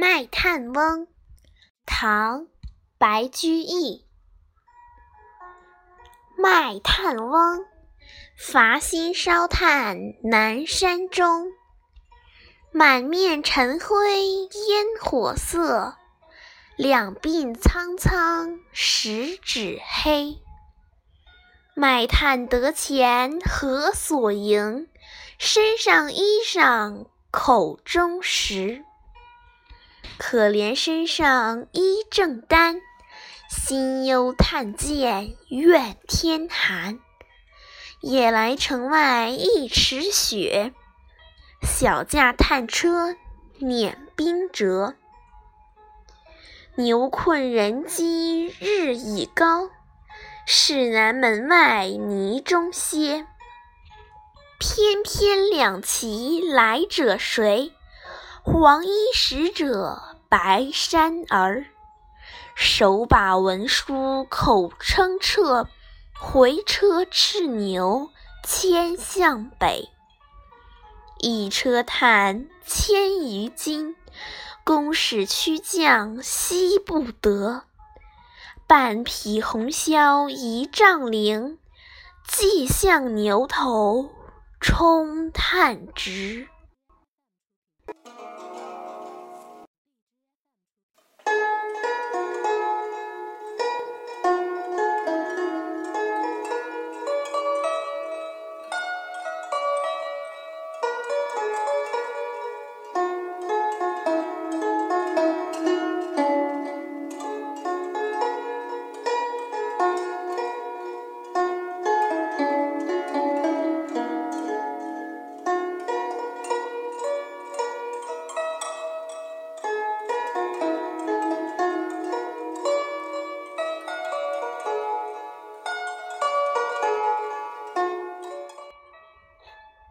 卖炭翁，唐·白居易。卖炭翁，伐薪烧炭南山中。满面尘灰烟火色，两鬓苍苍十指黑。卖炭得钱何所营？身上衣裳口中食。可怜身上衣正单，心忧炭贱愿天寒。夜来城外一尺雪，小驾炭车碾冰辙。牛困人饥日已高，市南门外泥中歇。翩翩两骑来者谁？黄衣使者白衫儿，手把文书口称敕，回车叱牛牵向北。一车炭千余斤，宫使驱将惜不得。半匹红绡一丈绫，系向牛头充炭直。